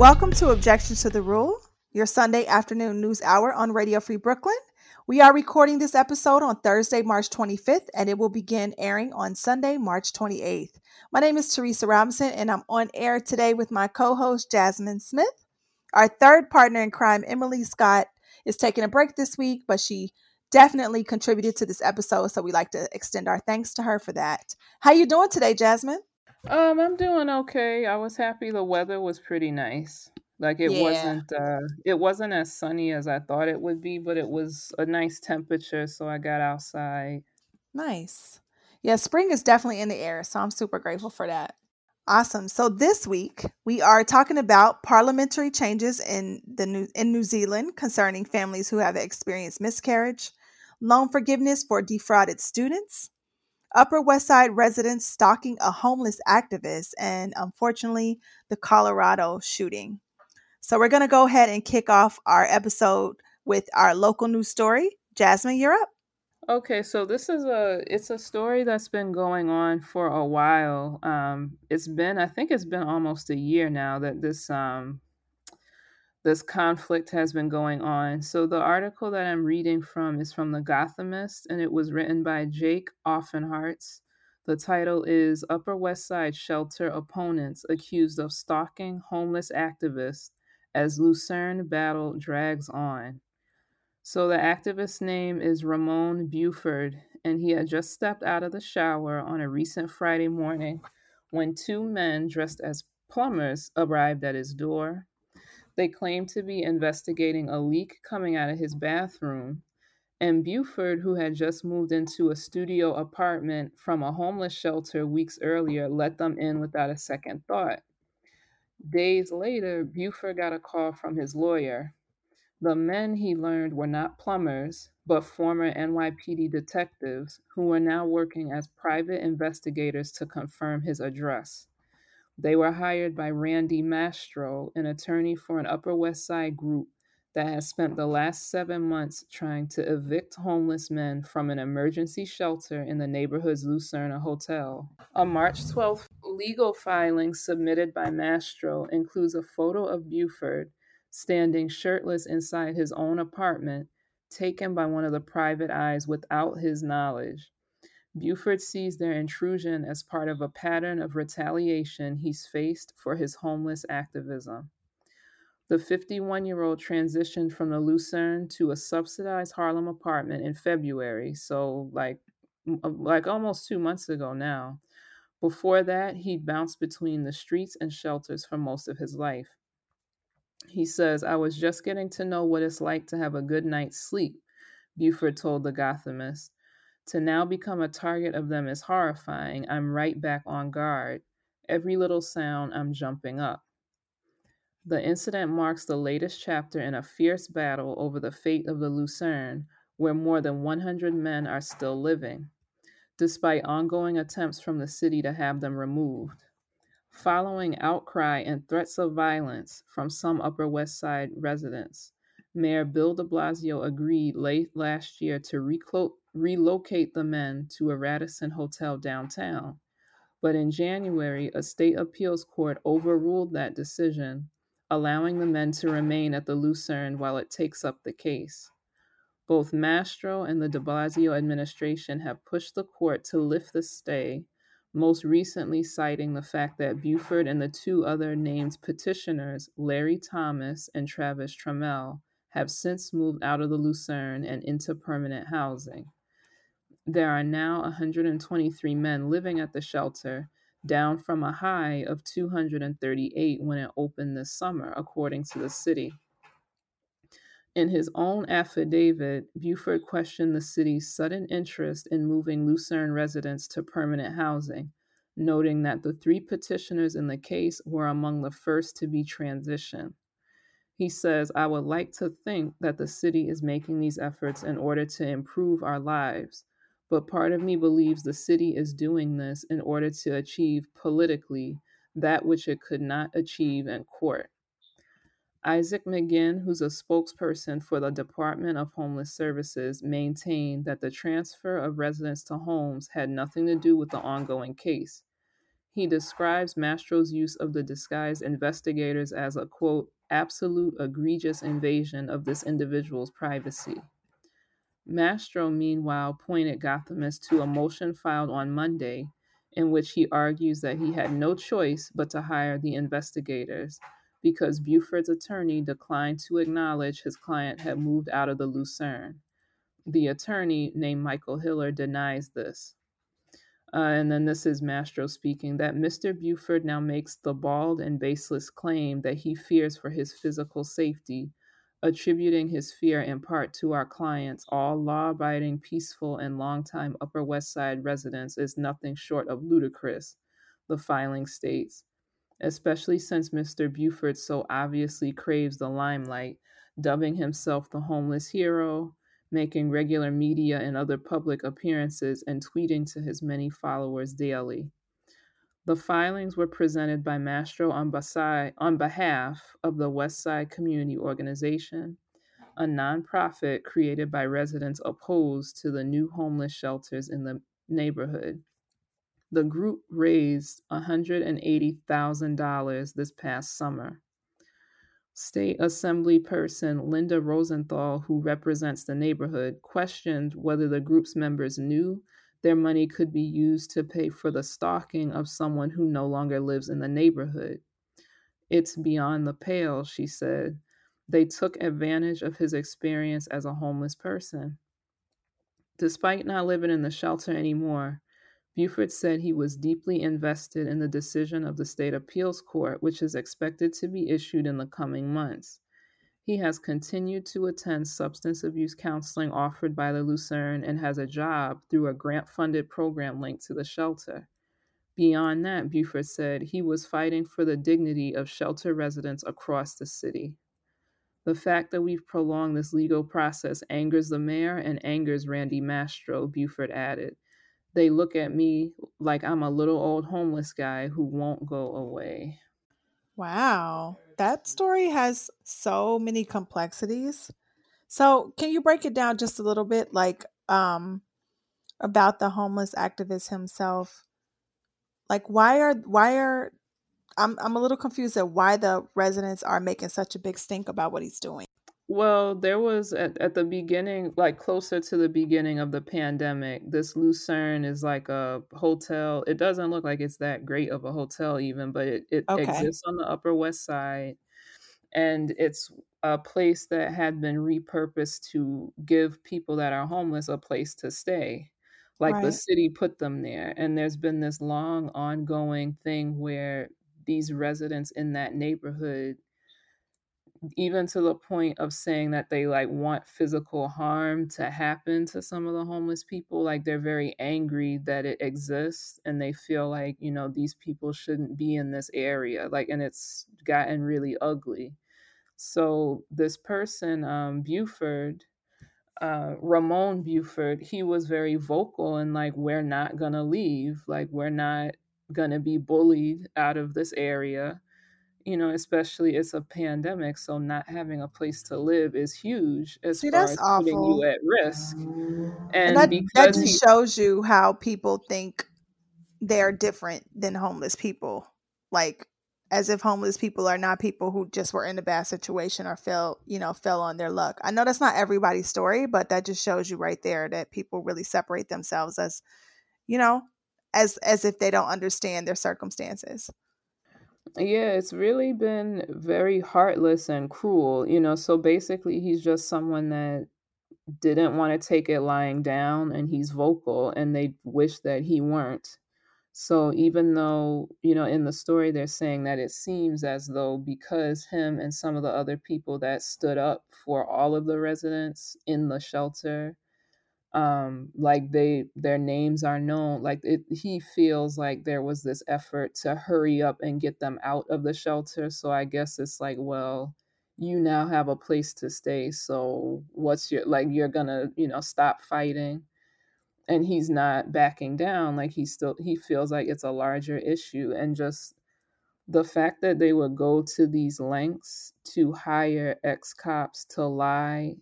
Welcome to Objections to the Rule, your Sunday afternoon news hour on Radio Free Brooklyn. We are recording this episode on Thursday, March 25th, and it will begin airing on Sunday, March 28th. My name is Teresa Robinson, and I'm on air today with my co host, Jasmine Smith. Our third partner in crime, Emily Scott, is taking a break this week, but she definitely contributed to this episode, so we like to extend our thanks to her for that. How are you doing today, Jasmine? Um, I'm doing okay. I was happy the weather was pretty nice. Like it Yeah, wasn't uh it wasn't as sunny as I thought it would be, but it was a nice temperature, so I got outside. nice. Yeah, spring is definitely in the air, so I'm super grateful for that. Awesome. So this week we are talking about parliamentary changes in the new in New Zealand concerning families who have experienced miscarriage, loan forgiveness for defrauded students, Upper West Side residents stalking a homeless activist, and unfortunately, the Colorado shooting. So we're going to go ahead and kick off our episode with our local news story. Jasmine, you're up. Okay, so this is a it's a story that's been going on for a while. Um it's been I think it's been almost a year now that this um this conflict has been going on. So the article that I'm reading from is from the Gothamist and it was written by Jake Offenhartz. The title is Upper West Side Shelter Opponents Accused of Stalking Homeless Activists as Lucerne Battle Drags On. So the activist's name is Ramon Buford, and he had just stepped out of the shower on a recent Friday morning when two men dressed as plumbers arrived at his door. They claimed to be investigating a leak coming out of his bathroom, and Buford, who had just moved into a studio apartment from a homeless shelter weeks earlier, let them in without a second thought. Days later, Buford got a call from his lawyer. The men he learned were not plumbers, but former NYPD detectives who were now working as private investigators to confirm his address. They were hired by Randy Mastro, an attorney for an Upper West Side group that has spent the last seven months trying to evict homeless men from an emergency shelter in the neighborhood's Lucerne Hotel. A March 12th legal filing submitted by Mastro includes a photo of Buford standing shirtless inside his own apartment, taken by one of the private eyes without his knowledge. Buford sees their intrusion as part of a pattern of retaliation he's faced for his homeless activism. The 51 year old transitioned from the Lucerne to a subsidized Harlem apartment in February, so like uh, like almost 2 months ago now. Before that, he'd bounced between the streets and shelters for most of his life. He says, I was just getting to know what it's like to have a good night's sleep, Buford told the Gothamist. To now become a target of them is horrifying. I'm right back on guard. Every little sound, I'm jumping up. The incident marks the latest chapter in a fierce battle over the fate of the Lucerne, where more than 100 men are still living, despite ongoing attempts from the city to have them removed. Following outcry and threats of violence from some Upper West Side residents, Mayor Bill de Blasio agreed late last year to reclo- relocate the men to a Radisson hotel downtown. But in January, a state appeals court overruled that decision, allowing the men to remain at the Lucerne while it takes up the case. Both Mastro and the de Blasio administration have pushed the court to lift the stay, most recently citing the fact that Buford and the two other named petitioners, Larry Thomas and Travis Trammell, have since moved out of the Lucerne and into permanent housing. There are now 123 men living at the shelter, down from a high of 238 when it opened this summer, according to the city. In his own affidavit, Buford questioned the city's sudden interest in moving Lucerne residents to permanent housing, noting that the three petitioners in the case were among the first to be transitioned. He says, I would like to think that the city is making these efforts in order to improve our lives, but part of me believes the city is doing this in order to achieve politically that which it could not achieve in court. Isaac McGinn, who's a spokesperson for the Department of Homeless Services, maintained that the transfer of residents to homes had nothing to do with the ongoing case. He describes Mastro's use of the disguised investigators as a quote, absolute egregious invasion of this individual's privacy. Mastro, meanwhile, pointed Gothamist to a motion filed on Monday in which he argues that he had no choice but to hire the investigators because Buford's attorney declined to acknowledge his client had moved out of the Lucerne. The attorney, named Michael Hiller, denies this. Uh, and then this is Mastro speaking that Mr. Buford now makes the bald and baseless claim that he fears for his physical safety, attributing his fear in part to our clients, all law abiding, peaceful, and longtime Upper West Side residents, is nothing short of ludicrous, the filing states especially since Mr. Buford so obviously craves the limelight, dubbing himself the homeless hero, making regular media and other public appearances, and tweeting to his many followers daily. The filings were presented by Mastro on, on behalf of the West Side Community Organization, a nonprofit created by residents opposed to the new homeless shelters in the neighborhood. The group raised $180,000 this past summer. State Assembly person Linda Rosenthal, who represents the neighborhood, questioned whether the group's members knew their money could be used to pay for the stalking of someone who no longer lives in the neighborhood. It's beyond the pale, she said. They took advantage of his experience as a homeless person. Despite not living in the shelter anymore, Buford said he was deeply invested in the decision of the state appeals court, which is expected to be issued in the coming months. He has continued to attend substance abuse counseling offered by the Lucerne and has a job through a grant funded program linked to the shelter. Beyond that, Buford said he was fighting for the dignity of shelter residents across the city. The fact that we've prolonged this legal process angers the mayor and angers Randy Mastro, Buford added they look at me like I'm a little old homeless guy who won't go away. Wow. That story has so many complexities. So, can you break it down just a little bit like um about the homeless activist himself? Like why are why are I'm I'm a little confused at why the residents are making such a big stink about what he's doing. Well, there was at, at the beginning, like closer to the beginning of the pandemic, this Lucerne is like a hotel. It doesn't look like it's that great of a hotel, even, but it, it Okay. exists on the Upper West Side. And it's a place that had been repurposed to give people that are homeless a place to stay. Like the city put them there. And there's been this long ongoing thing where these residents in that neighborhood even to the point of saying that they like want physical harm to happen to some of the homeless people like they're very angry that it exists and they feel like you know these people shouldn't be in this area like and it's gotten really ugly so this person um buford uh, Ramon Buford, he was very vocal and like, we're not gonna leave. Like, we're not gonna be bullied out of this area you know, especially it's a pandemic, so not having a place to live is huge as See, far that's as putting you at risk. And And that that because he just shows you how people think they're different than homeless people. Like as if homeless people are not people who just were in a bad situation or fell, you know, fell on their luck. I know that's not everybody's story, but that just shows you right there that people really separate themselves as, you know, as as if they don't understand their circumstances. Yeah, it's really been very heartless and cruel, you know. So basically, he's just someone that didn't want to take it lying down and he's vocal and they wish that he weren't. So even though, you know, in the story they're saying that it seems as though because him and some of the other people that stood up for all of the residents in the shelter um like they their names are known like it, he feels like there was this effort to hurry up and get them out of the shelter so i guess it's like well you now have a place to stay so what's your like you're gonna you know stop fighting. And he's not backing down like he still he feels like it's a larger issue and just the fact that they would go to these lengths to hire ex cops to lie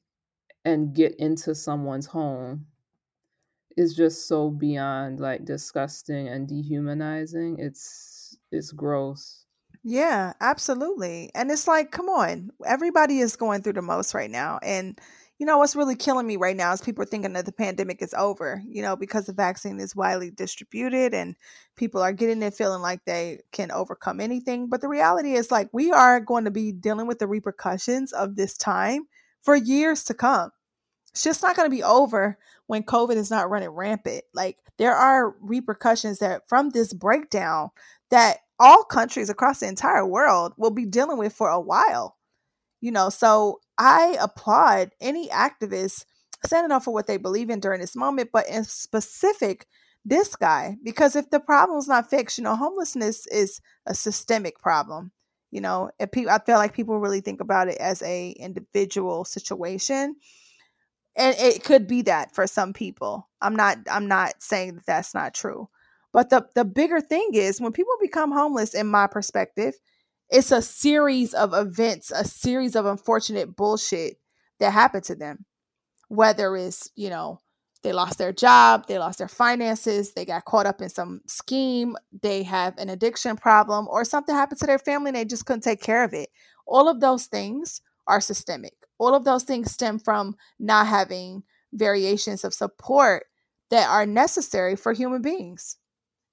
and get into someone's home is just so beyond like disgusting and dehumanizing. It's it's gross. Yeah, absolutely. And it's like, come on, everybody is going through the most right now. And you know what's really killing me right now is people are thinking that the pandemic is over, you know, because the vaccine is widely distributed and people are getting it feeling like they can overcome anything. But the reality is like we are going to be dealing with the repercussions of this time for years to come. It's just not going to be over when COVID is not running rampant. Like there are repercussions that from this breakdown that all countries across the entire world will be dealing with for a while. You know, so I applaud any activist standing up for what they believe in during this moment, but in specific, this guy, because if the problem's not fixed, you know, homelessness is a systemic problem. You know, if I feel like people really think about it as a individual situation, and it could be that for some people. I'm not, I'm not saying that that's not true, but the the bigger thing is when people become homeless, in my perspective, it's a series of events, a series of unfortunate bullshit that happened to them. Whether it's, you know, they lost their job, they lost their finances, they got caught up in some scheme, they have an addiction problem, or something happened to their family and they just couldn't take care of it. All of those things are systemic. All of those things stem from not having variations of support that are necessary for human beings.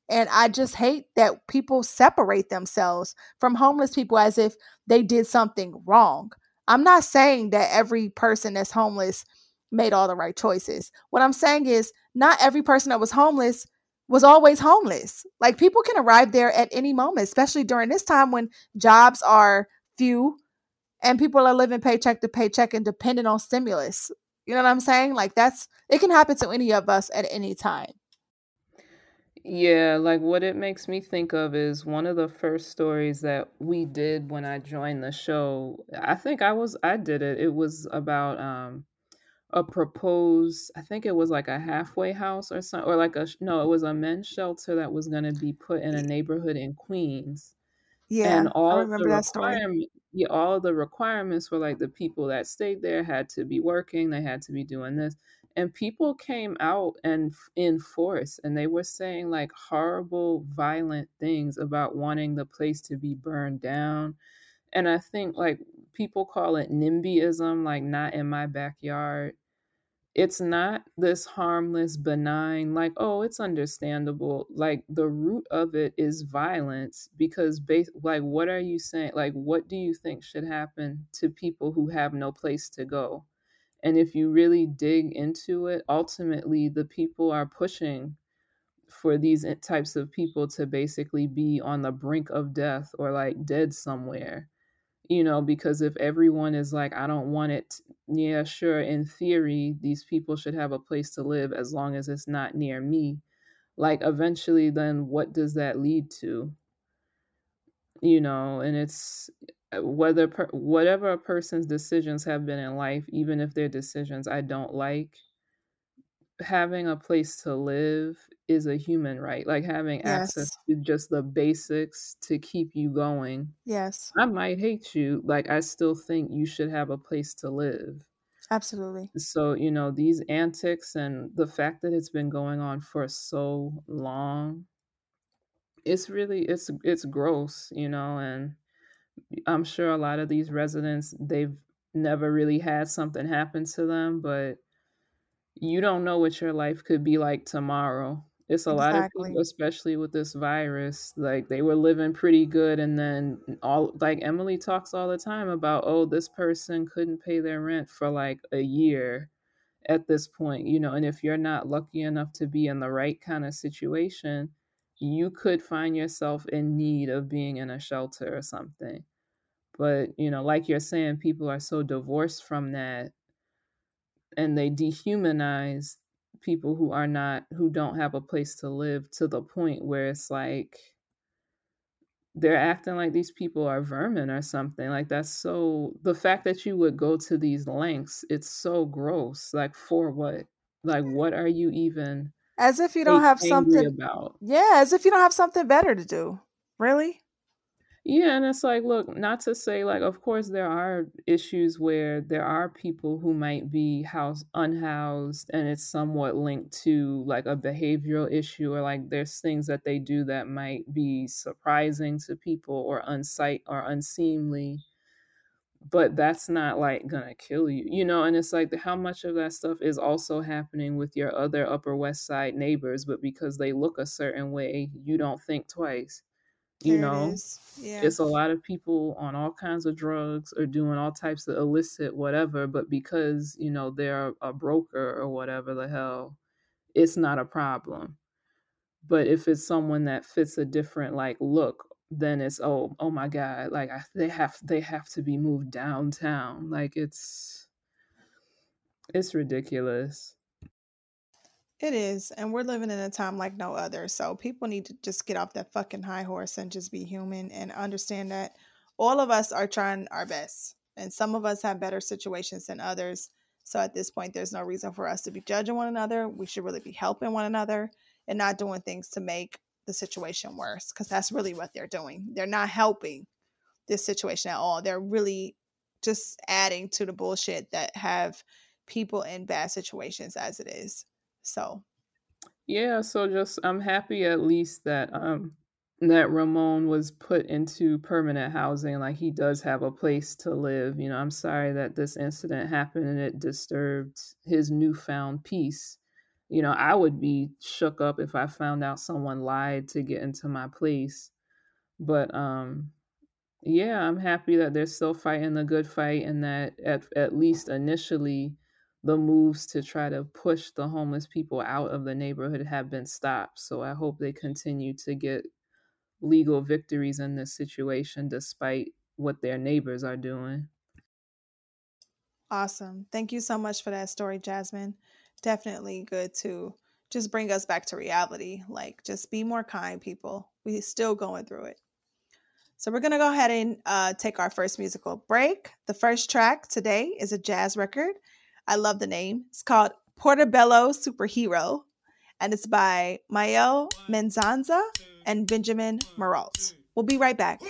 And I just hate that people separate themselves from homeless people as if they did something wrong. I'm not saying that every person that's homeless made all the right choices. What I'm saying is, not every person that was homeless was always homeless. Like people can arrive there at any moment, especially during this time when jobs are few and people are living paycheck to paycheck and dependent on stimulus. You know what I'm saying? Like that's it can happen to any of us at any time. Yeah, like what it makes me think of is one of the first stories that we did when I joined the show. I think I was I did it. It was about um a proposed I think it was like a halfway house or something or like a no, it was a men's shelter that was going to be put in a neighborhood in Queens. Yeah, And I all the remember that story. Yeah, all the requirements were like the people that stayed there had to be working, they had to be doing this. And people came out and in force and they were saying like horrible, violent things about wanting the place to be burned down. And I think like people call it NIMBYism, like not in my backyard it's not this harmless benign like oh it's understandable. Like the root of it is violence because like what are you saying like what do you think should happen to people who have no place to go? And if you really dig into it ultimately the people are pushing for these types of people to basically be on the brink of death or like dead somewhere you know because if everyone is like i don't want it yeah sure in theory these people should have a place to live as long as it's not near me. Like eventually then what does that lead to? You know and it's uh, whether per, whatever a person's decisions have been in life even if their decisions i don't like having a place to live is a human right like having access to just the basics to keep you going Yes. I might hate you, like I still think you should have a place to live. Absolutely. So, you know, these antics and the fact that it's been going on for so long, it's really it's it's gross, you know, and I'm sure a lot of these residents they've never really had something happen to them, but you don't know what your life could be like tomorrow. It's a lot of people, especially with this virus, like they were living pretty good, and then all like Emily talks all the time about, oh, this person couldn't pay their rent for like a year at this point, you know, and if you're not lucky enough to be in the right kind of situation, you could find yourself in need of being in a shelter or something. But, you know, like you're saying, people are so divorced from that and they dehumanize people who are not who don't have a place to live to the point where it's like they're acting like these people are vermin or something like that's so the fact that you would go to these lengths it's so gross like for what like what are you even As if you don't have something about Yeah, as if you don't have something better to do. Really? Yeah, and it's like, look, not to say like, of course, there are issues where there are people who might be house unhoused, and it's somewhat linked to like a behavioral issue, or like there's things that they do that might be surprising to people or unsight or unseemly. But that's not like gonna kill you, you know. And it's like how much of that stuff is also happening with your other Upper West Side neighbors, but because they look a certain way, you don't think twice you There know is. Yeah. it's a lot of people on all kinds of drugs or doing all types of illicit whatever but because you know they're a broker or whatever the hell it's not a problem but if it's someone that fits a different like look then it's oh oh my god like I, they have they have to be moved downtown like it's it's ridiculous It is. And we're living in a time like no other. So people need to just get off that fucking high horse and just be human and understand that all of us are trying our best. And some of us have better situations than others. So at this point, there's no reason for us to be judging one another. We should really be helping one another and not doing things to make the situation worse because that's really what they're doing. They're not helping this situation at all. They're really just adding to the bullshit that have people in bad situations as it is. So Yeah, so just I'm happy at least that um that Ramon was put into permanent housing like he does have a place to live. You know, I'm sorry that this incident happened and it disturbed his newfound peace. You know, I would be shook up if I found out someone lied to get into my place. But um yeah, I'm happy that they're still fighting the good fight and that at at least initially the moves to try to push the homeless people out of the neighborhood have been stopped. So I hope they continue to get legal victories in this situation despite what their neighbors are doing. awesome. Thank you so much for that story, Jasmine. Definitely good to just bring us back to reality. Like, just be more kind, people. We're still going through it. So we're gonna go ahead and uh, take our first musical break. The first track today is a jazz record. I love the name. It's called Portobello Superhero, and it's by Mael Menzanza and Benjamin Maralt. We'll be right back.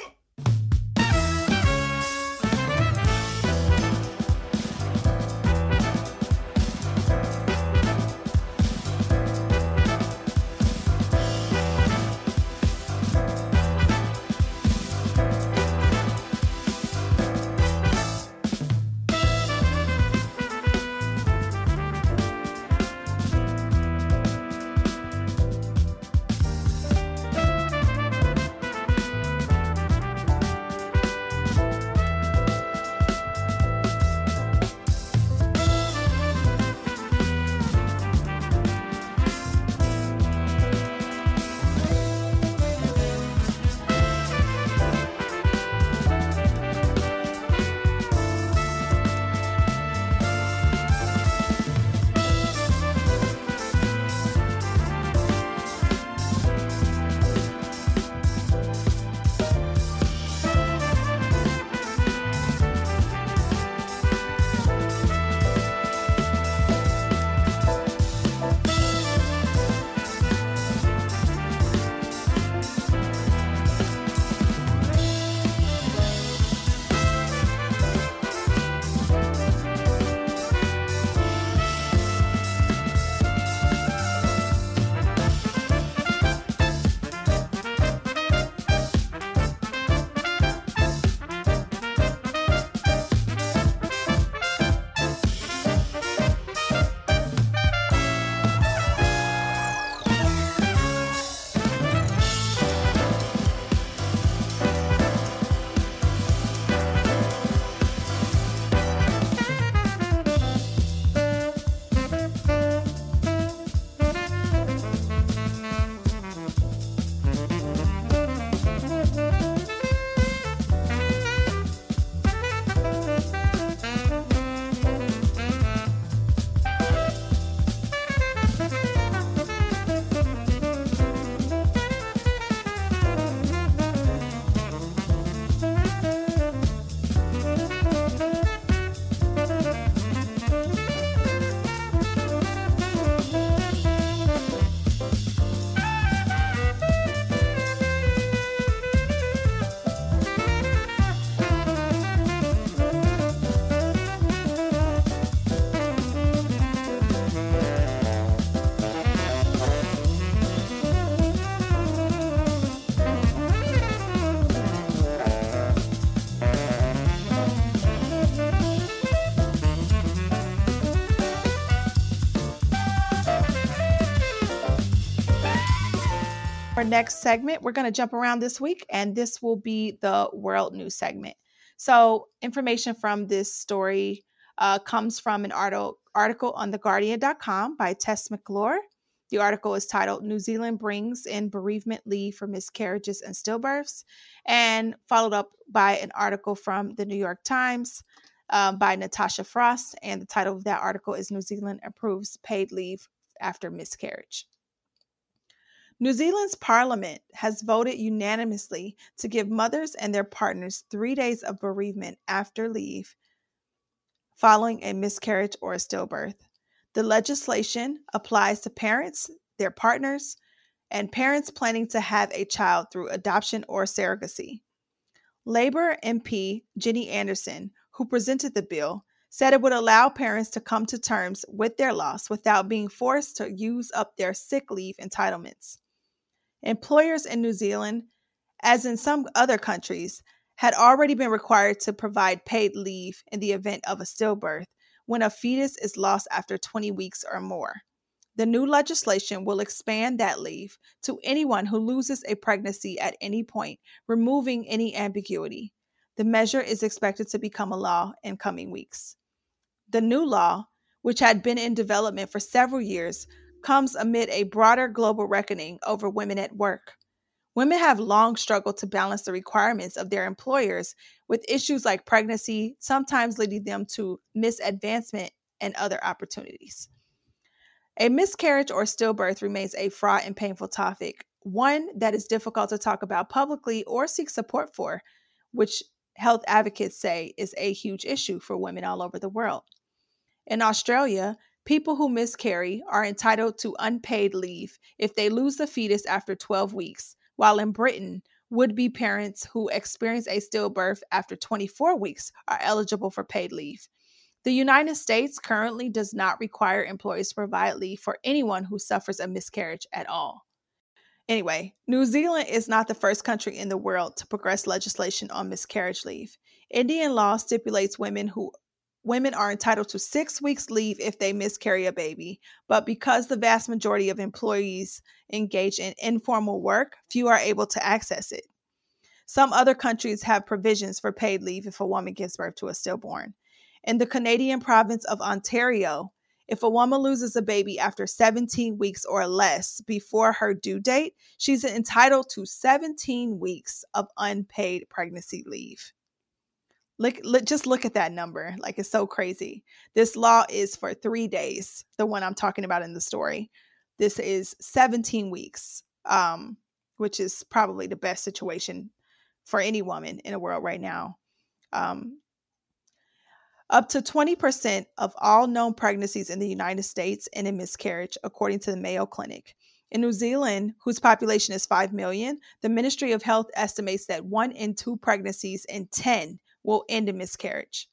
Our next segment, we're going to jump around this week, and this will be the world news segment. So, information from this story uh, comes from an article, article on theguardian.com by Tess McClure. The article is titled New Zealand Brings in Bereavement Leave for Miscarriages and Stillbirths, and followed up by an article from the New York Times um, by Natasha Frost. And the title of that article is New Zealand Approves Paid Leave After Miscarriage. New Zealand's parliament has voted unanimously to give mothers and their partners three days of bereavement after leave following a miscarriage or a stillbirth. The legislation applies to parents, their partners, and parents planning to have a child through adoption or surrogacy. Labour MP Ginny Andersen, who presented the bill, said it would allow parents to come to terms with their loss without being forced to use up their sick leave entitlements. Employers in New Zealand, as in some other countries, had already been required to provide paid leave in the event of a stillbirth when a fetus is lost after 20 weeks or more. The new legislation will expand that leave to anyone who loses a pregnancy at any point, removing any ambiguity. The measure is expected to become a law in coming weeks. The new law, which had been in development for several years, comes amid a broader global reckoning over women at work. Women have long struggled to balance the requirements of their employers with issues like pregnancy, sometimes leading them to misadvancement and other opportunities. A miscarriage or stillbirth remains a fraught and painful topic, one that is difficult to talk about publicly or seek support for, which health advocates say is a huge issue for women all over the world. In Australia, People who miscarry are entitled to unpaid leave if they lose the fetus after 12 weeks, while in Britain, would be parents who experience a stillbirth after 24 weeks are eligible for paid leave. The United States currently does not require employees to provide leave for anyone who suffers a miscarriage at all. Anyway, New Zealand is not the first country in the world to progress legislation on miscarriage leave. Indian law stipulates women who women are entitled to six weeks leave if they miscarry a baby. But because the vast majority of employees engage in informal work, few are able to access it. Some other countries have provisions for paid leave if a woman gives birth to a stillborn. In the Canadian province of Ontario, if a woman loses a baby after 17 weeks or less before her due date, she's entitled to 17 weeks of unpaid pregnancy leave. Look, look, just look at that number. Like it's so crazy. This law is for three days, the one I'm talking about in the story. This is 17 weeks, um, which is probably the best situation for any woman in the world right now. Um, up to 20% of all known pregnancies in the United States end in miscarriage, according to the Mayo Clinic. In New Zealand, whose population is 5 million, the Ministry of Health estimates that one in two pregnancies in 10 will end in miscarriage.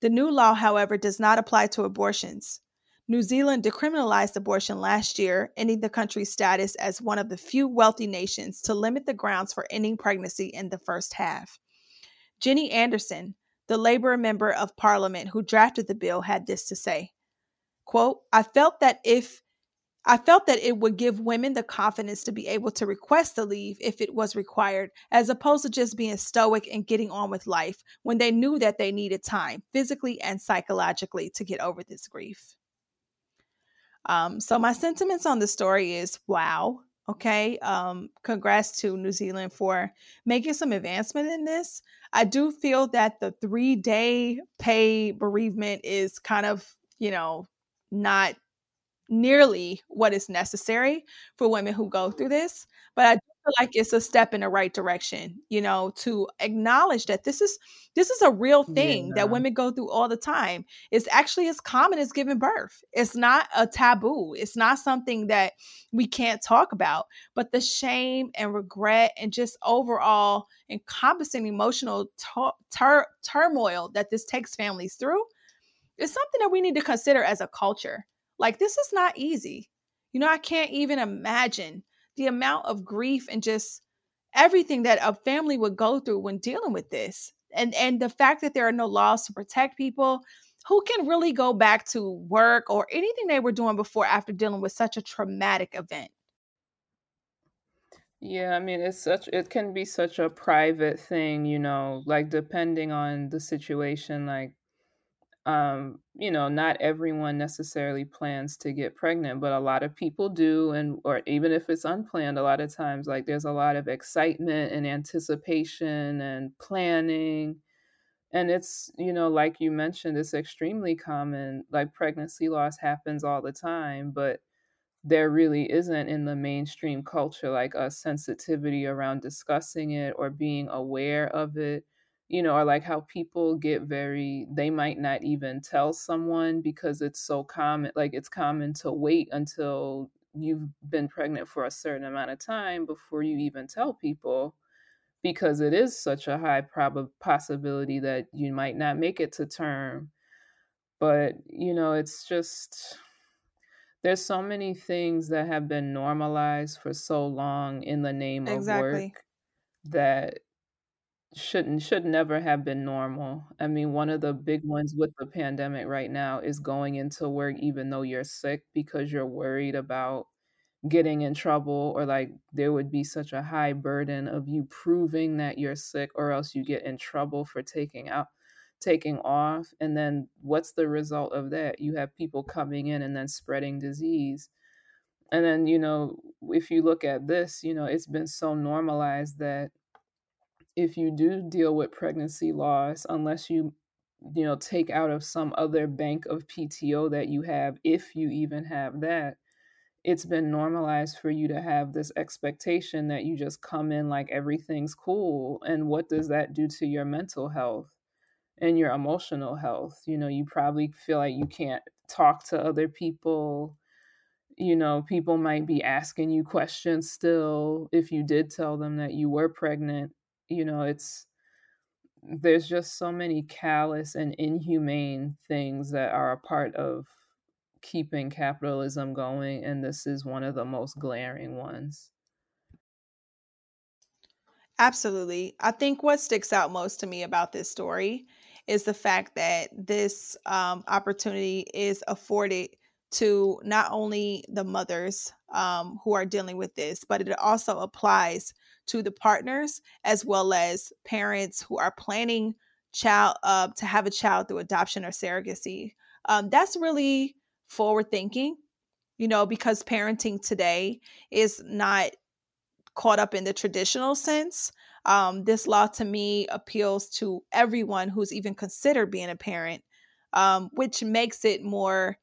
The new law, however, does not apply to abortions. New Zealand decriminalized abortion last year, ending the country's status as one of the few wealthy nations to limit the grounds for ending pregnancy in the first half. Ginny Andersen, the Labour member of parliament who drafted the bill, had this to say quote, I felt that if I felt that it would give women the confidence to be able to request the leave if it was required, as opposed to just being stoic and getting on with life when they knew that they needed time, physically and psychologically, to get over this grief. Um, so, my sentiments on the story is wow. Okay. Um, congrats to New Zealand for making some advancement in this. I do feel that the three day pay bereavement is kind of, you know, not nearly what is necessary for women who go through this but i feel like it's a step in the right direction you know to acknowledge that this is this is a real thing yeah. that women go through all the time. It's actually as common as giving birth. It's not a taboo. It's not something that we can't talk about but the shame and regret and just overall encompassing emotional tur- turmoil that this takes families through is something that we need to consider as a culture like, this is not easy. You know, I can't even imagine the amount of grief and just everything that a family would go through when dealing with this. And and the fact that there are no laws to protect people who can really go back to work or anything they were doing before after dealing with such a traumatic event. Yeah, I mean, it's such it can be such a private thing, you know, like depending on the situation, like um, you know, not everyone necessarily plans to get pregnant, but a lot of people do and or even if it's unplanned, a lot of times like there's a lot of excitement and anticipation and planning. And it's, you know, like you mentioned, it's extremely common. Like pregnancy loss happens all the time, but there really isn't in the mainstream culture like a sensitivity around discussing it or being aware of it you know or like how people get very they might not even tell someone because it's so common like it's common to wait until you've been pregnant for a certain amount of time before you even tell people because it is such a high prob- possibility that you might not make it to term. But you know it's just there's so many things that have been normalized for so long in the name of work that shouldn't should never have been normal. I mean, one of the big ones with the pandemic right now is going into work even though you're sick because you're worried about getting in trouble or like there would be such a high burden of you proving that you're sick or else you get in trouble for taking out taking off and then what's the result of that you have people coming in and then spreading disease and then you know if you look at this you know it's been so normalized that if you do deal with pregnancy loss unless you you know take out of some other bank of PTO that you have if you even have that it's been normalized for you to have this expectation that you just come in like everything's cool and what does that do to your mental health and your emotional health? You know you probably feel like you can't talk to other people. You know people might be asking you questions still if you did tell them that you were pregnant you know it's there's just so many callous and inhumane things that are a part of keeping capitalism going and this is one of the most glaring ones Absolutely. I think what sticks out most to me about this story is the fact that this um, opportunity is afforded to not only the mothers um, who are dealing with this, but it also applies to the partners as well as parents who are planning child uh, to have a child through adoption or surrogacy. Um, that's really forward thinking, you know, because parenting today is not caught up in the traditional sense. Um, this law to me appeals to everyone who's even considered being a parent, um, which makes it more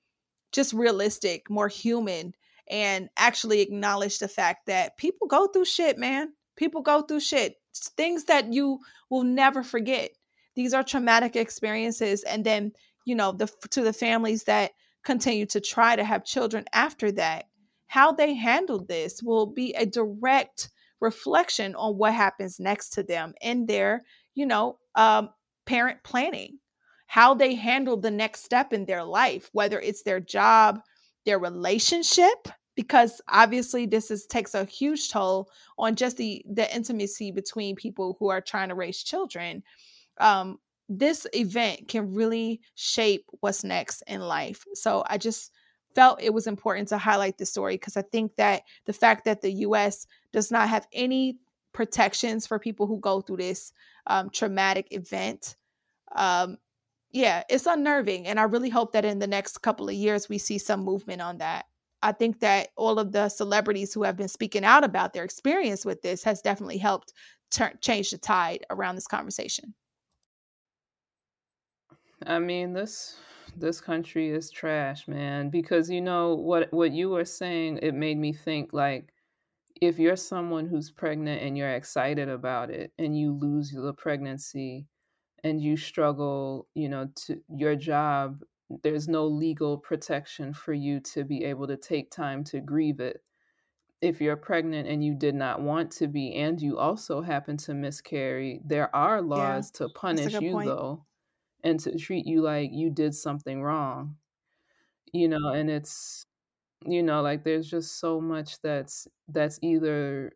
just realistic, more human, and actually acknowledge the fact that people go through shit, man. People go through shit, things that you will never forget. These are traumatic experiences, and then you know the to the families that continue to try to have children after that how they handled this will be a direct reflection on what happens next to them in their, you know, um, parent planning, how they handle the next step in their life, whether it's their job, their relationship, because obviously this is takes a huge toll on just the the intimacy between people who are trying to raise children. Um, this event can really shape what's next in life. So I just felt it was important to highlight this story because I think that the fact that the US does not have any protections for people who go through this um, traumatic event, um, yeah, it's unnerving. And I really hope that in the next couple of years we see some movement on that. I think that all of the celebrities who have been speaking out about their experience with this has definitely helped turn change the tide around this conversation. I mean, this this country is trash, man, because you know what what you were saying, it made me think like if you're someone who's pregnant and you're excited about it and you lose the pregnancy and you struggle, you know, to your job, there's no legal protection for you to be able to take time to grieve it. If you're pregnant and you did not want to be and you also happen to miscarry, there are Yeah, laws to punish you point. though and to treat you like you did something wrong. You know, and it's you know, like there's just so much that's that's either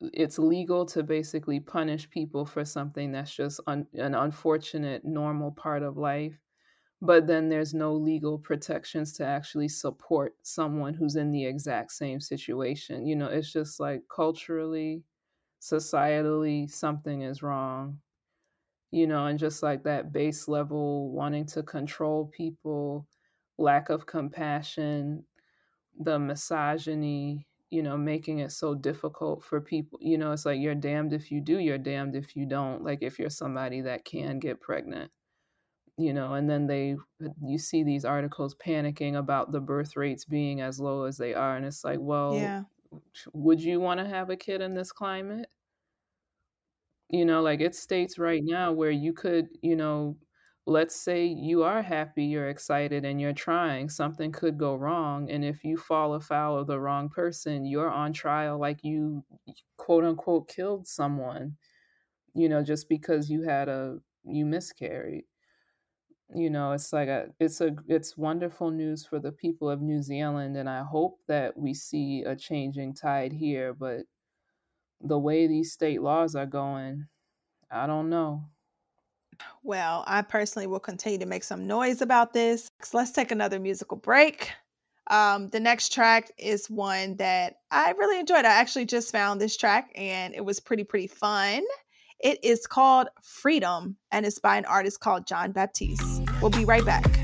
it's legal to basically punish people for something that's just un, an unfortunate normal part of life but then there's no legal protections to actually support someone who's in the exact same situation. You know, it's just like culturally, societally, something is wrong. You know, and just like that base level wanting to control people, lack of compassion, the misogyny, you know, making it so difficult for people. You know, it's like you're damned if you do, you're damned if you don't. Like if you're somebody that can get pregnant you know and then they uh, you see these articles panicking about the birth rates being as low as they are and it's like well Yeah. would you want to have a kid in this climate you know like it's states right now where you could you know let's say you are happy you're excited and you're trying something could go wrong and if you fall afoul of the wrong person you're on trial like you quote unquote killed someone you know just because you had a you miscarried you know it's like a it's a it's wonderful news for the people of new zealand and i hope that we see a changing tide here but the way these state laws are going i don't know Well, I personally will continue to make some noise about this. So let's take another musical break. Um, the next track is one that I really enjoyed. I actually just found this track and it was pretty, pretty fun. It is called Freedom and it's by an artist called Jon Batiste. We'll be right back.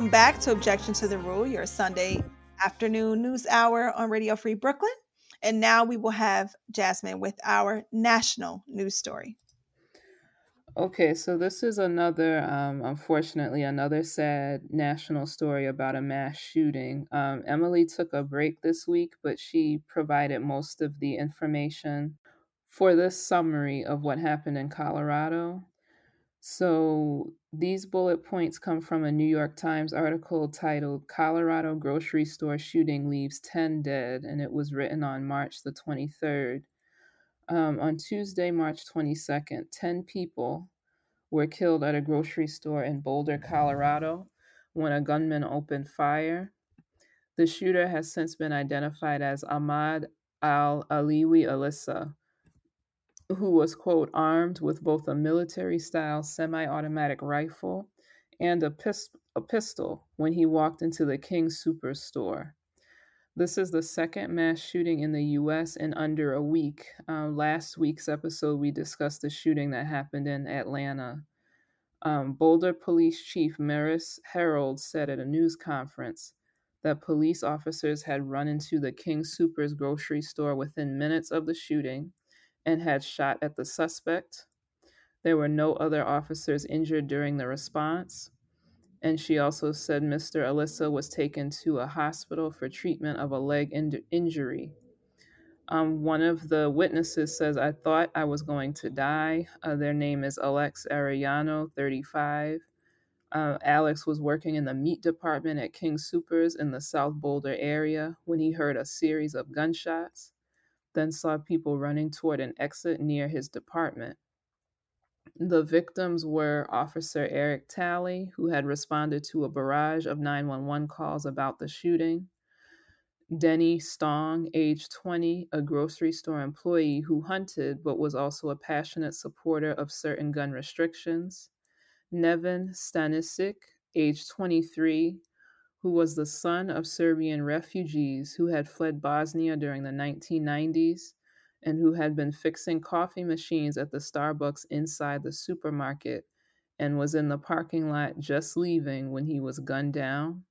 Welcome back to Objection to the Rule, your Sunday afternoon news hour on Radio Free Brooklyn. And now we will have Jasmine with our national news story. Okay, so this is another, um, unfortunately, another sad national story about a mass shooting. Um, Emily took a break this week, but she provided most of the information for this summary of what happened in Colorado. So these bullet points come from a New York Times article titled Colorado Grocery Store Shooting Leaves 10 Dead, and it was written on March the 23rd. Um, on Tuesday, March 22nd, 10 people were killed at a grocery store in Boulder, Colorado, when a gunman opened fire. The shooter has since been identified as Ahmad al Aliwi Alissa, who was, quote, armed with both a military style semi automatic rifle and a, pis- a pistol when he walked into the King Superstore. This is the second mass shooting in the U.S. in under a week. Uh, last week's episode, we discussed the shooting that happened in Atlanta. Um, Boulder Police Chief Maris Herold said at a news conference that police officers had run into the King Soopers grocery store within minutes of the shooting and had shot at the suspect. There were no other officers injured during the response. And she also said Mr. Alissa was taken to a hospital for treatment of a leg in- injury. Um, one of the witnesses says, I thought I was going to die. Uh, their name is Alex Arellano, 35. Uh, Alex was working in the meat department at King Soopers in the South Boulder area when he heard a series of gunshots, then saw people running toward an exit near his department. The victims were Officer Eric Talley, who had responded to a barrage of 911 calls about the shooting, Denny Stong, age 20, a grocery store employee who hunted but was also a passionate supporter of certain gun restrictions, Neven Stanisic, age 23, who was the son of Serbian refugees who had fled Bosnia during the 1990s and who had been fixing coffee machines at the Starbucks inside the supermarket and was in the parking lot just leaving when he was gunned down.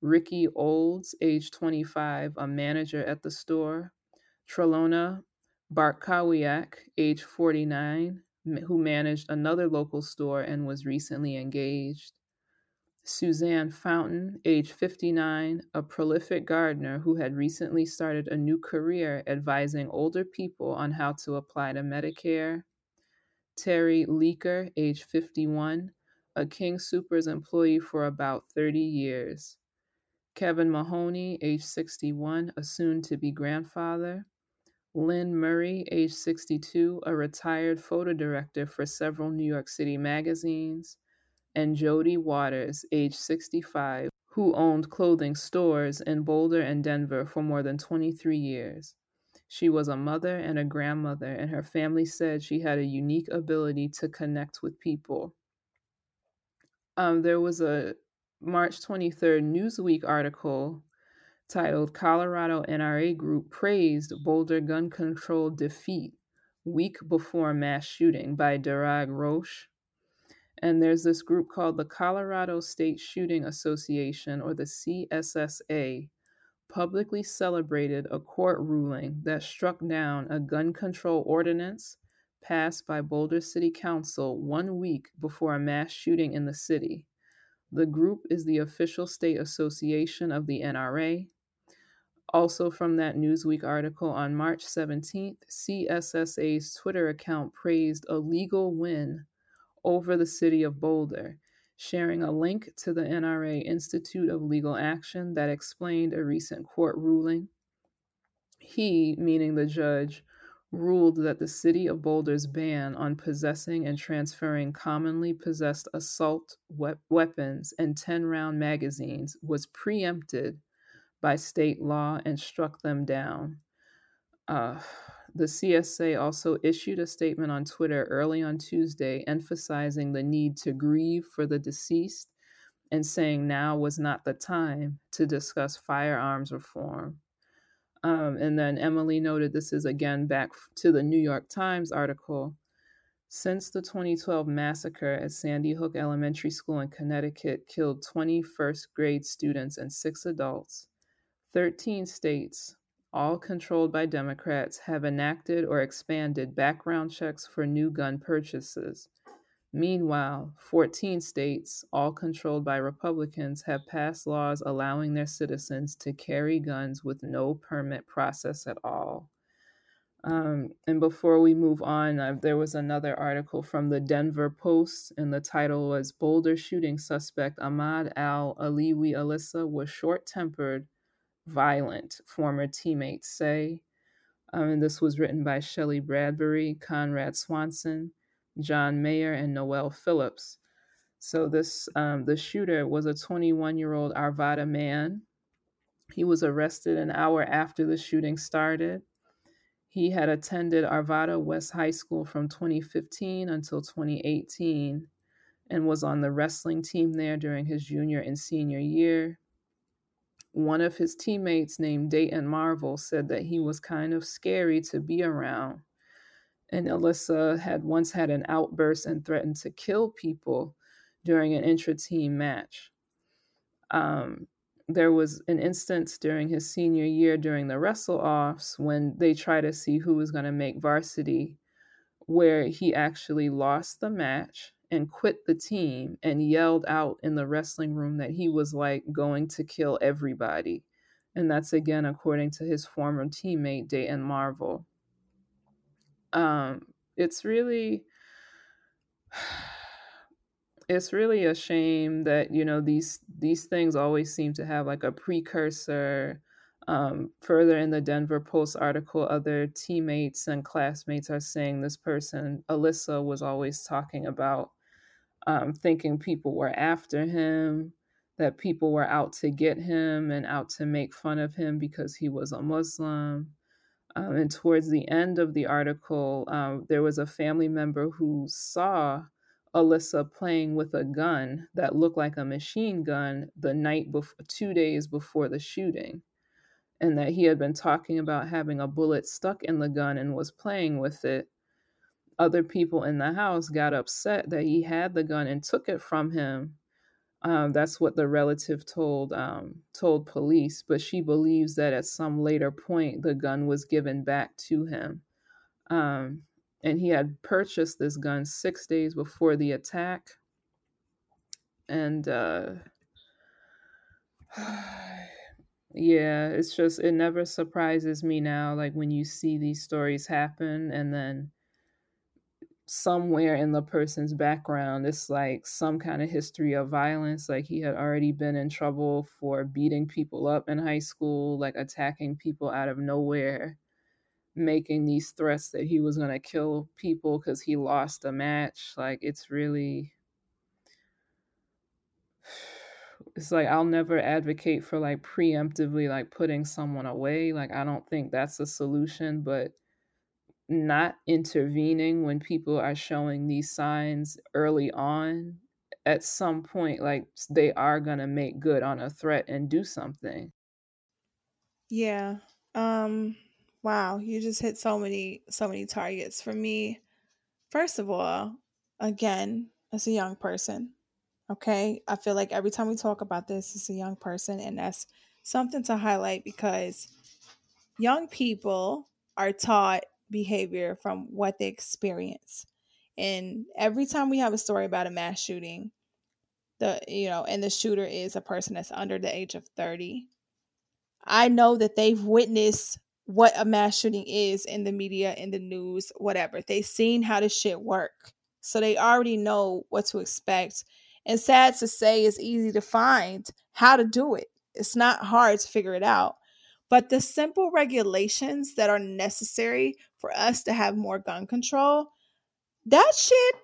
Rikki Olds, age 25, a manager at the store. Tralona Bartkowiak, age 49, who managed another local store and was recently engaged. Suzanne Fountain, age 59, a prolific gardener who had recently started a new career advising older people on how to apply to Medicare. Teri Leiker, age 51, a King Soopers employee for about 30 years. Kevin Mahoney, age 61, a soon to be grandfather. Lynn Murray, age 62, a retired photo director for several New York City magazines. And Jody Waters, age 65, who owned clothing stores in Boulder and Denver for more than 23 years. She was a mother and a grandmother, and her family said she had a unique ability to connect with people. Um, there was a March 23rd Newsweek article titled Colorado NRA Group Praised Boulder Gun Control Defeat Week Before Mass Shooting by Darragh Roche. And there's this group called the Colorado State Shooting Association, or the CSSA, publicly celebrated a court ruling that struck down a gun control ordinance passed by Boulder City Council one week before a mass shooting in the city. The group is the official state association of the NRA. Also, from that Newsweek article on March 17th, CSSA's Twitter account praised a legal win over the city of Boulder, sharing a link to the NRA Institute of Legal Action that explained a recent court ruling. He, meaning the judge, ruled that the city of Boulder's ban on possessing and transferring commonly possessed assault we- weapons and 10 round magazines was preempted by state law and struck them down. Uh, the CSA also issued a statement on Twitter early on Tuesday emphasizing the need to grieve for the deceased and saying now was not the time to discuss firearms reform. Um, and then Emily noted this is again back to the New York Times article. Since the 2012 massacre at Sandy Hook Elementary School in Connecticut killed 20 first grade students and six adults, 13 states, all controlled by Democrats, have enacted or expanded background checks for new gun purchases. Meanwhile, 14 states, all controlled by Republicans, have passed laws allowing their citizens to carry guns with no permit process at all. Um, and before we move on, uh, there was another article from the Denver Post, and the title was Boulder shooting suspect Ahmad Al Aliwi Alissa was short tempered, violent, former teammates say. Um, and this was written by Shelly Bradbury, Conrad Swanson, John Mayer, and Noelle Phillips. So this um, the shooter was a 21 year old Arvada man. He was arrested an hour after the shooting started. He had attended Arvada West High School from 2015 until 2018 and was on the wrestling team there during his junior and senior year. One of his teammates, named Dayton Marvel, said that he was kind of scary to be around and Alissa had once had an outburst and threatened to kill people during an intra team match. Um, there was an instance during his senior year during the wrestle offs when they try to see who was going to make varsity, where he actually lost the match and quit the team and yelled out in the wrestling room that he was like going to kill everybody And that's again according to his former teammate, Dayton Marvel. Um, it's really it's really a shame that you know these these things always seem to have like a precursor um, further in the denver post article other teammates and classmates are saying this person alissa was always talking about um, thinking people were after him that people were out to get him and out to make fun of him because he was a muslim um, and towards the end of the article um, there was a family member who saw Alissa playing with a gun that looked like a machine gun the night before, two days before the shooting, and that he had been talking about having a bullet stuck in the gun and was playing with it. Other people in the house got upset that he had the gun and took it from him. Um, that's what the relative told um, told police, but she believes that at some later point the gun was given back to him. Um, and he had purchased this gun six days before the attack. And uh, yeah, it's just, it never surprises me now, like when you see these stories happen and then somewhere in the person's background it's like some kind of history of violence like he had already been in trouble for beating people up in high school like attacking people out of nowhere making these threats that he was going to kill people because he lost a match. Like, it's really. It's like I'll never advocate for like preemptively like putting someone away. Like I don't think that's a solution, but not intervening when people are showing these signs early on at some point like they are going to make good on a threat and do something. Yeah. Um wow, you just hit so many so many targets for me. First of all, again, as a young person, okay? I feel like every time we talk about this, it's a young person and that's something to highlight because young people are taught behavior from what they experience. And every time we have a story about a mass shooting, the you know, and the shooter is a person that's under the age of 30, I know that they've witnessed what a mass shooting is in the media, in the news, whatever. They've seen how this shit work. So they already know what to expect. And sad to say, it's easy to find how to do it. It's not hard to figure it out. But the simple regulations that are necessary for us to have more gun control, that shit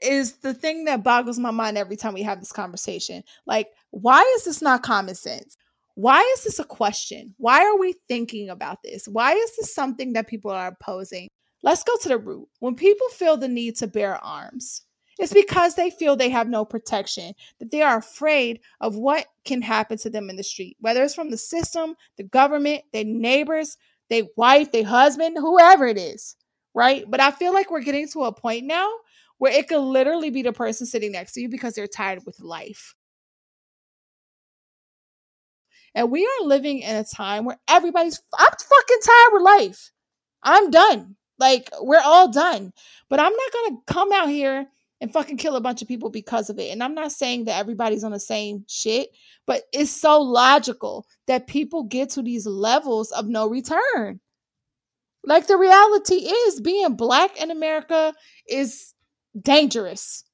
is the thing that boggles my mind every time we have this conversation. Like, why is this not common sense? Why is this a question? Why are we thinking about this? Why is this something that people are opposing? Let's go to the root. When people feel the need to bear arms, it's because they feel they have no protection, that they are afraid of what can happen to them in the street, whether it's from the system, the government, their neighbors, their wife, their husband, whoever it is, right? But I feel like we're getting to a point now where it could literally be the person sitting next to you because they're tired with life. And we are living in a time where everybody's, I'm fucking tired with life. I'm done. Like, we're all done. But I'm not going to come out here and fucking kill a bunch of people because of it. And I'm not saying that everybody's on the same shit, but it's so logical that people get to these levels of no return. Like, the reality is being black in America is dangerous.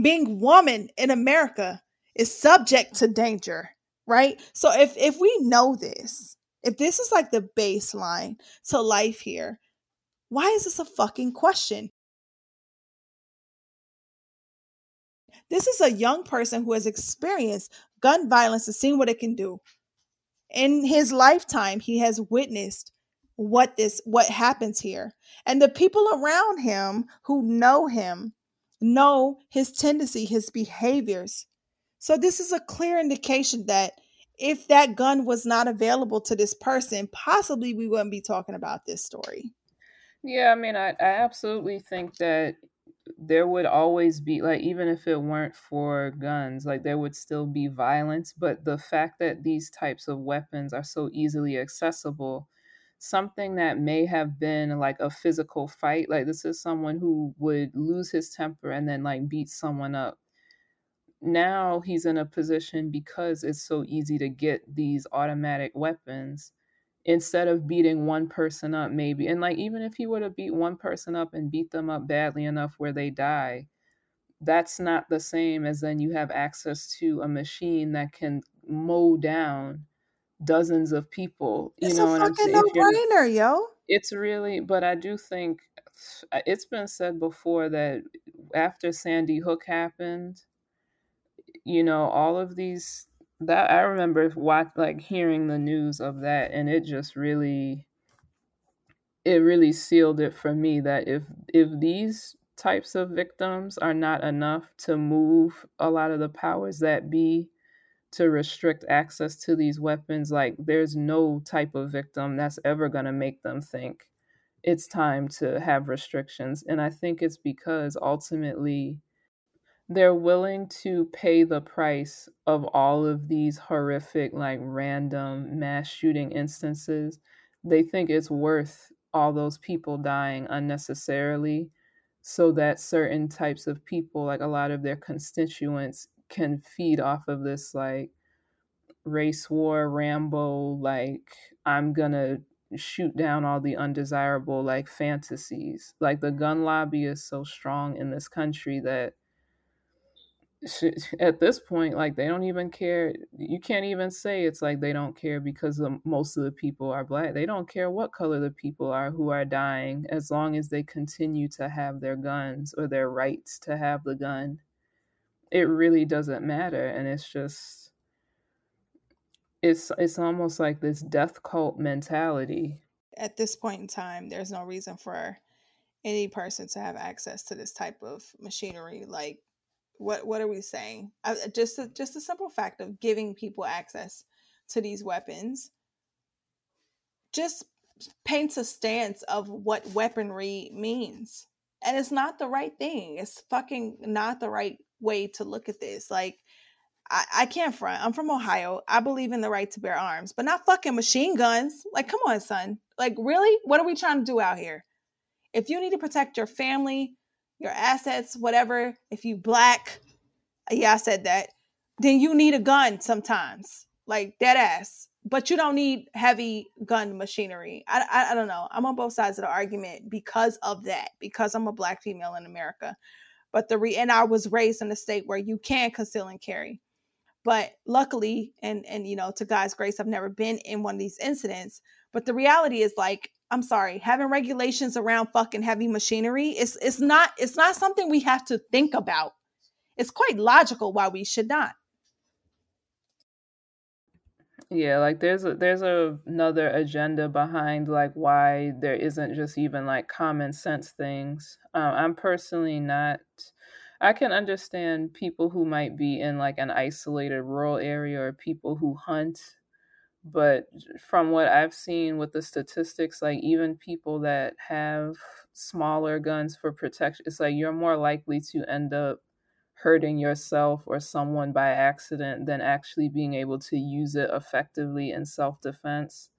Being woman in America is subject to danger right so if if we know this if this is like the baseline to life here why is this a fucking question this is a young person who has experienced gun violence and seen what it can do. In his lifetime he has witnessed what this what happens here. And the people around him who know him know his tendency his behaviors. So this is a clear indication that if that gun was not available to this person, possibly we wouldn't be talking about this story. Yeah, I mean, I, I absolutely think that there would always be, like, even if it weren't for guns, like, there would still be violence. But the fact that these types of weapons are so easily accessible, something that may have been like a physical fight, like, this is someone who would lose his temper and then, like, beat someone up now he's in a position because it's so easy to get these automatic weapons instead of beating one person up maybe and like even if he would have beat one person up and beat them up badly enough where they die that's not the same as then you have access to a machine that can mow down dozens of people you It's know a what i'm fucking saying no if you're brainer, yo. it's really but i do think uh, it's been said before that after sandy hook happened you know all of these that i remember watch like hearing the news of that and it just really it really sealed it for me that if if these types of victims are not enough to move a lot of the powers that be to restrict access to these weapons like there's no type of victim that's ever going to make them think it's time to have restrictions. And i think it's because ultimately they're willing to pay the price of all of these horrific like random mass shooting instances they think it's worth all those people dying unnecessarily so that certain types of people like a lot of their constituents can feed off of this like race war rambo like i'm gonna shoot down all the undesirable like fantasies. Like the gun lobby is so strong in this country that at this point like they don't even care you can't even say it's like they don't care because the, most of the people are black they don't care what color the people are who are dying as long as they continue to have their guns or their rights to have the gun it really doesn't matter and it's just it's it's almost like this death cult mentality At this point in time, there's no reason for any person to have access to this type of machinery. Like, what what are we saying? Uh, just a, just the simple fact of giving people access to these weapons just paints a stance of what weaponry means. And it's not the right thing. It's fucking not the right way to look at this. Like, I, I can't front. I'm from Ohio. I believe in the right to bear arms, but not fucking machine guns. Like, come on, son. Like, really? What are we trying to do out here? If you need to protect your family, your assets, whatever, if you black, yeah, I said that, then you need a gun sometimes. Like, dead ass. But you don't need heavy gun machinery. I, I, I don't know. I'm on both sides of the argument because of that, because I'm a black female in America. But the re and I was raised in a state where you can conceal and carry but luckily and and you know to god's grace i've never been in one of these incidents but the reality is like i'm sorry having regulations around fucking heavy machinery is it's not it's not something we have to think about it's quite logical why we should not Yeah, like there's a there's a, another agenda behind like why there isn't just even like common sense things. Um, I'm personally not. I can understand people who might be in like an isolated rural area or people who hunt, but from what I've seen with the statistics, like even people that have smaller guns for protection, it's like you're more likely to end up hurting yourself or someone by accident than actually being able to use it effectively in self defense.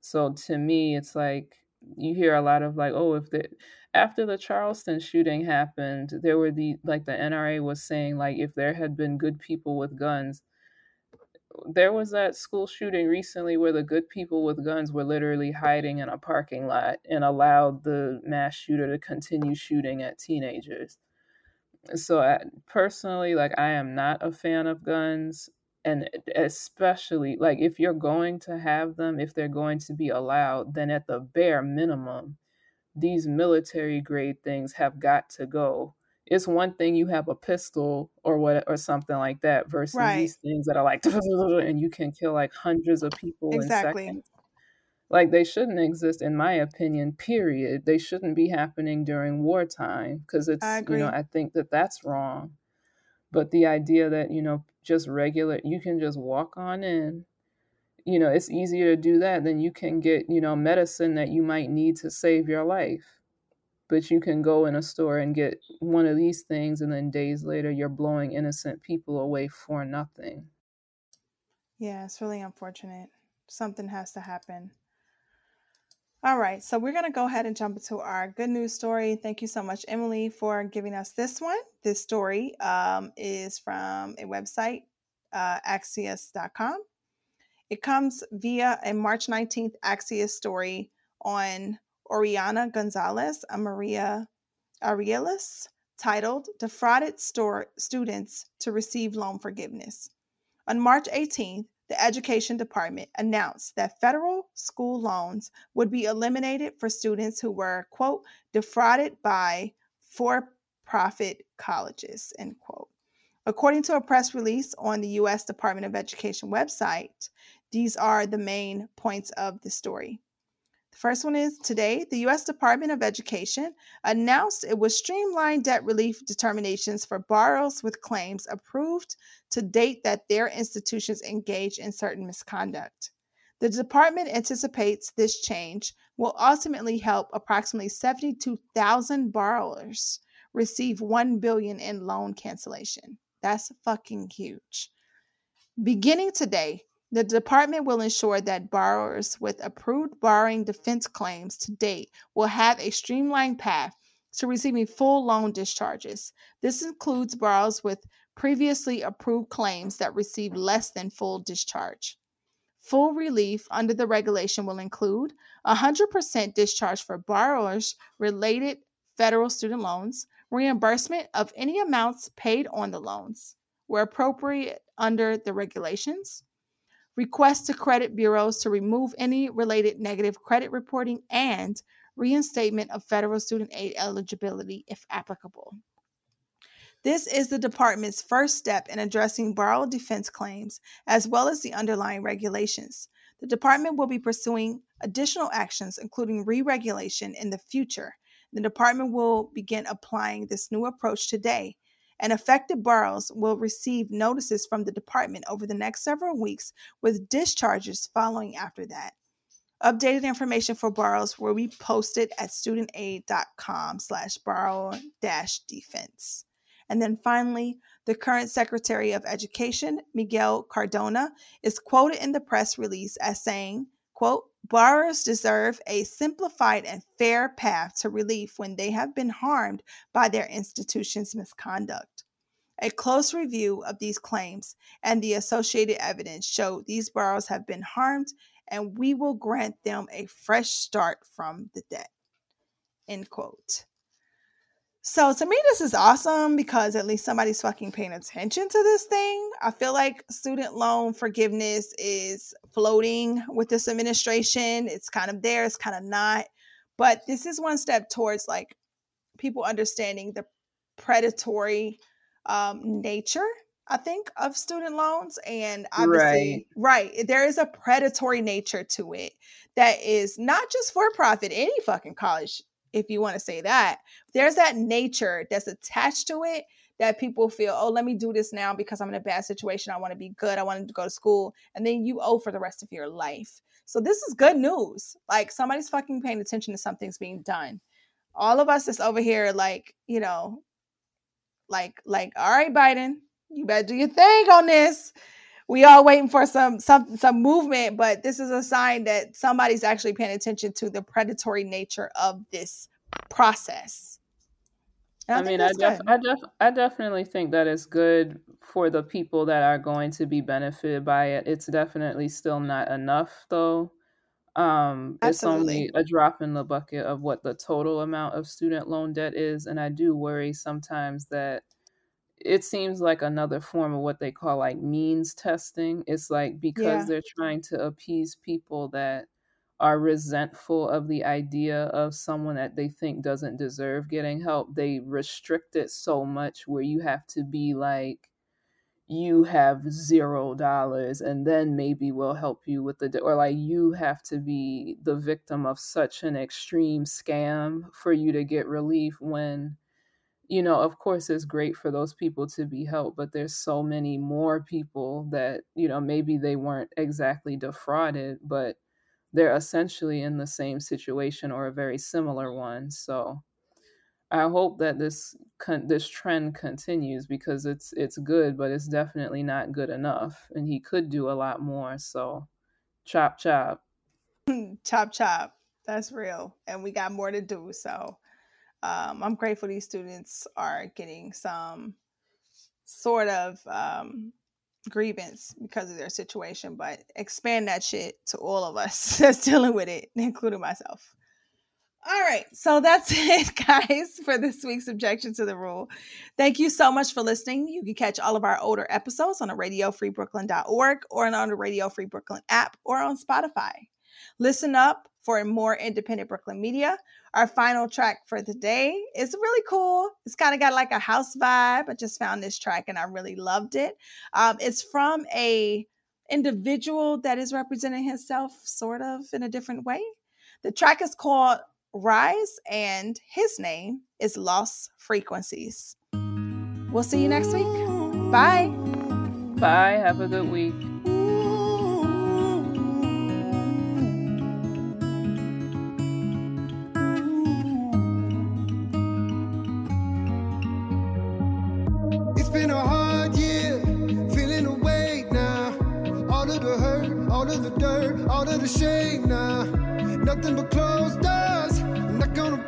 So to me, it's like you hear a lot of like, oh, if the after the Charleston shooting happened, there were the like the NRA was saying like if there had been good people with guns, there was that school shooting recently where the good people with guns were literally hiding in a parking lot and allowed the mass shooter to continue shooting at teenagers. So I, personally like i am not a fan of guns and especially like if you're going to have them if they're going to be allowed then at the bare minimum these military grade things have got to go it's one thing you have a pistol or what or something like that versus right. these things that are like and you can kill like hundreds of people in seconds. Like they shouldn't exist in my opinion period. They shouldn't be happening during wartime because it's you know i think that that's wrong. But the idea that you know just regular you can just walk on in. You know it's easier to do that than you can get you know medicine that you might need to save your life but you can go in a store and get one of these things and then days later you're blowing innocent people away for nothing yeah it's really unfortunate something has to happen All right, so we're going to go ahead and jump into our good news story. Thank you so much, Emily, for giving us this one. This story um, is from a website, uh, axios.com. It comes via a March 19th Axios story on Oriana Gonzalez, a Maria Arelis, titled Defrauded Store Students to Receive Loan Forgiveness. On March 18th, the Education Department announced that federal school loans would be eliminated for students who were, quote, defrauded by for profit colleges, end quote. According to a press release on the U.S. Department of Education website, these are the main points of the story. First one is today, the U.S. Department of Education announced it would streamline debt relief determinations for borrowers with claims approved to date that their institutions engage in certain misconduct. The department anticipates this change will ultimately help approximately 72,000 borrowers receive 1 billion in loan cancellation. That's fucking huge. Beginning today, the department will ensure that borrowers with approved borrowing defense claims to date will have a streamlined path to receiving full loan discharges. This includes borrowers with previously approved claims that receive less than full discharge. Full relief under the regulation will include 100% discharge for borrowers related federal student loans, reimbursement of any amounts paid on the loans where appropriate under the regulations, request to credit bureaus to remove any related negative credit reporting, and reinstatement of federal student aid eligibility if applicable. This is the department's first step in addressing borrower defense claims as well as the underlying regulations. The department will be pursuing additional actions, including re regulation, in the future. The department will begin applying this new approach today and affected borrowers will receive notices from the department over the next several weeks with discharges following after that. Updated information for borrowers will be posted at studentaid.com slash borrower dash defense. And then finally, the current Secretary of Education, Miguel Cardona, is quoted in the press release as saying, quote, borrowers deserve a simplified and fair path to relief when they have been harmed by their institution's misconduct. A close review of these claims and the associated evidence show these borrowers have been harmed and we will grant them a fresh start from the debt. End quote. So to me, this is awesome because at least somebody's fucking paying attention to this thing. I feel like student loan forgiveness is floating with this administration. It's kind of there, it's kind of not. But this is one step towards like people understanding the predatory um, nature, I think, of student loans. And obviously, right. right, there is a predatory nature to it that is not just for profit. Any fucking college if you want to say that. There's that nature that's attached to it that people feel, oh, let me do this now because I'm in a bad situation. I want to be good. I want to go to school. And then you owe for the rest of your life. So this is good news. Like somebody's fucking paying attention to something's being done. All of us is over here, like, you know, like, like, all right, Biden, you better do your thing on this we all waiting for some some some movement but this is a sign that somebody's actually paying attention to the predatory nature of this process. I, I mean I, def- I, def- I definitely think that it's good for the people that are going to be benefited by it. It's definitely still not enough though. Um Absolutely. it's only a drop in the bucket of what the total amount of student loan debt is and i do worry sometimes that it seems like another form of what they call like means testing. It's like because yeah. they're trying to appease people that are resentful of the idea of someone that they think doesn't deserve getting help, they restrict it so much where you have to be like, you have zero dollars and then maybe we'll help you with the or like you have to be the victim of such an extreme scam for you to get relief when you know, of course, it's great for those people to be helped, but there's so many more people that, you know, maybe they weren't exactly defrauded, but they're essentially in the same situation or a very similar one. So I hope that this con- this trend continues because it's it's good, but it's definitely not good enough, and he could do a lot more. So, chop chop, chop chop. That's real. And we got more to do. So um, I'm grateful these students are getting some sort of um, grievance because of their situation, but expand that shit to all of us that's dealing with it, including myself. All right, so that's it, guys, for this week's Objection to the Rule. Thank you so much for listening. You can catch all of our older episodes on the radiofreebrooklyn.org or on the Radio Free Brooklyn app or on Spotify. Listen up for a more independent Brooklyn media. Our final track for the day is really cool. It's kind of got like a house vibe. I just found this track and I really loved it. Um, it's from a individual that is representing himself sort of in a different way. The track is called Rise, and his name is Lost Frequencies. We'll see you next week. Bye. Bye. Have a good week. All of the dirt, all of the shame now. Nothing but closed doors, I'm not gonna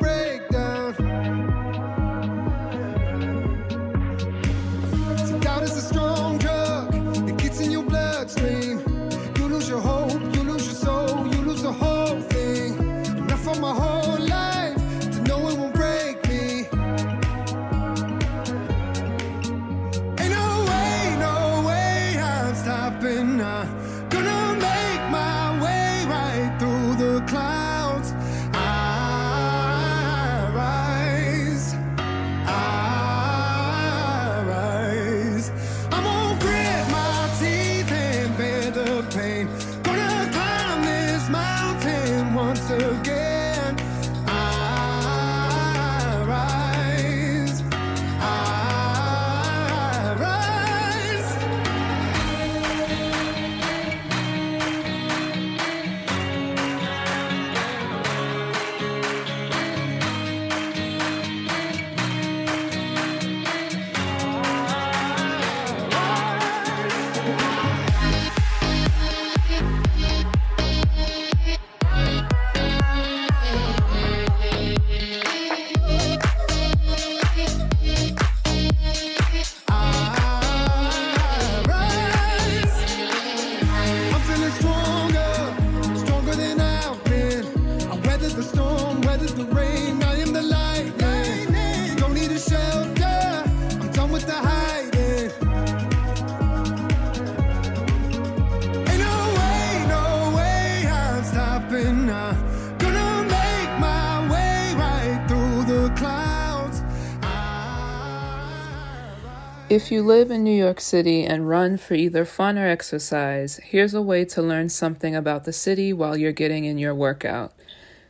If you live in New York City and run for either fun or exercise, here's a way to learn something about the city while you're getting in your workout.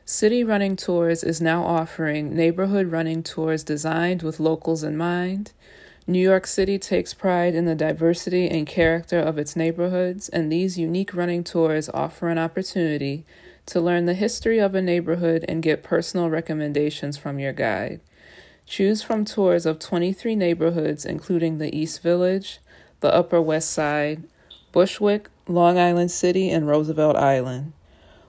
City Running Tours is now offering neighborhood running tours designed with locals in mind. New York City takes pride in the diversity and character of its neighborhoods, and these unique running tours offer an opportunity to learn the history of a neighborhood and get personal recommendations from your guide. Choose from tours of 23 neighborhoods, including the East Village, the Upper West Side, Bushwick, Long Island City, and Roosevelt Island.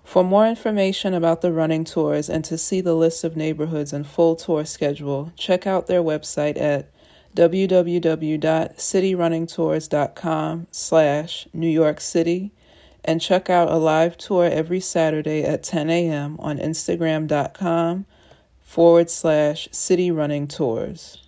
For more information about the running tours and to see the list of neighborhoods and full tour schedule, check out their website at www.cityrunningtours.com slash New York City and check out a live tour every Saturday at 10 a.m. on Instagram.com forward slash City Running Tours.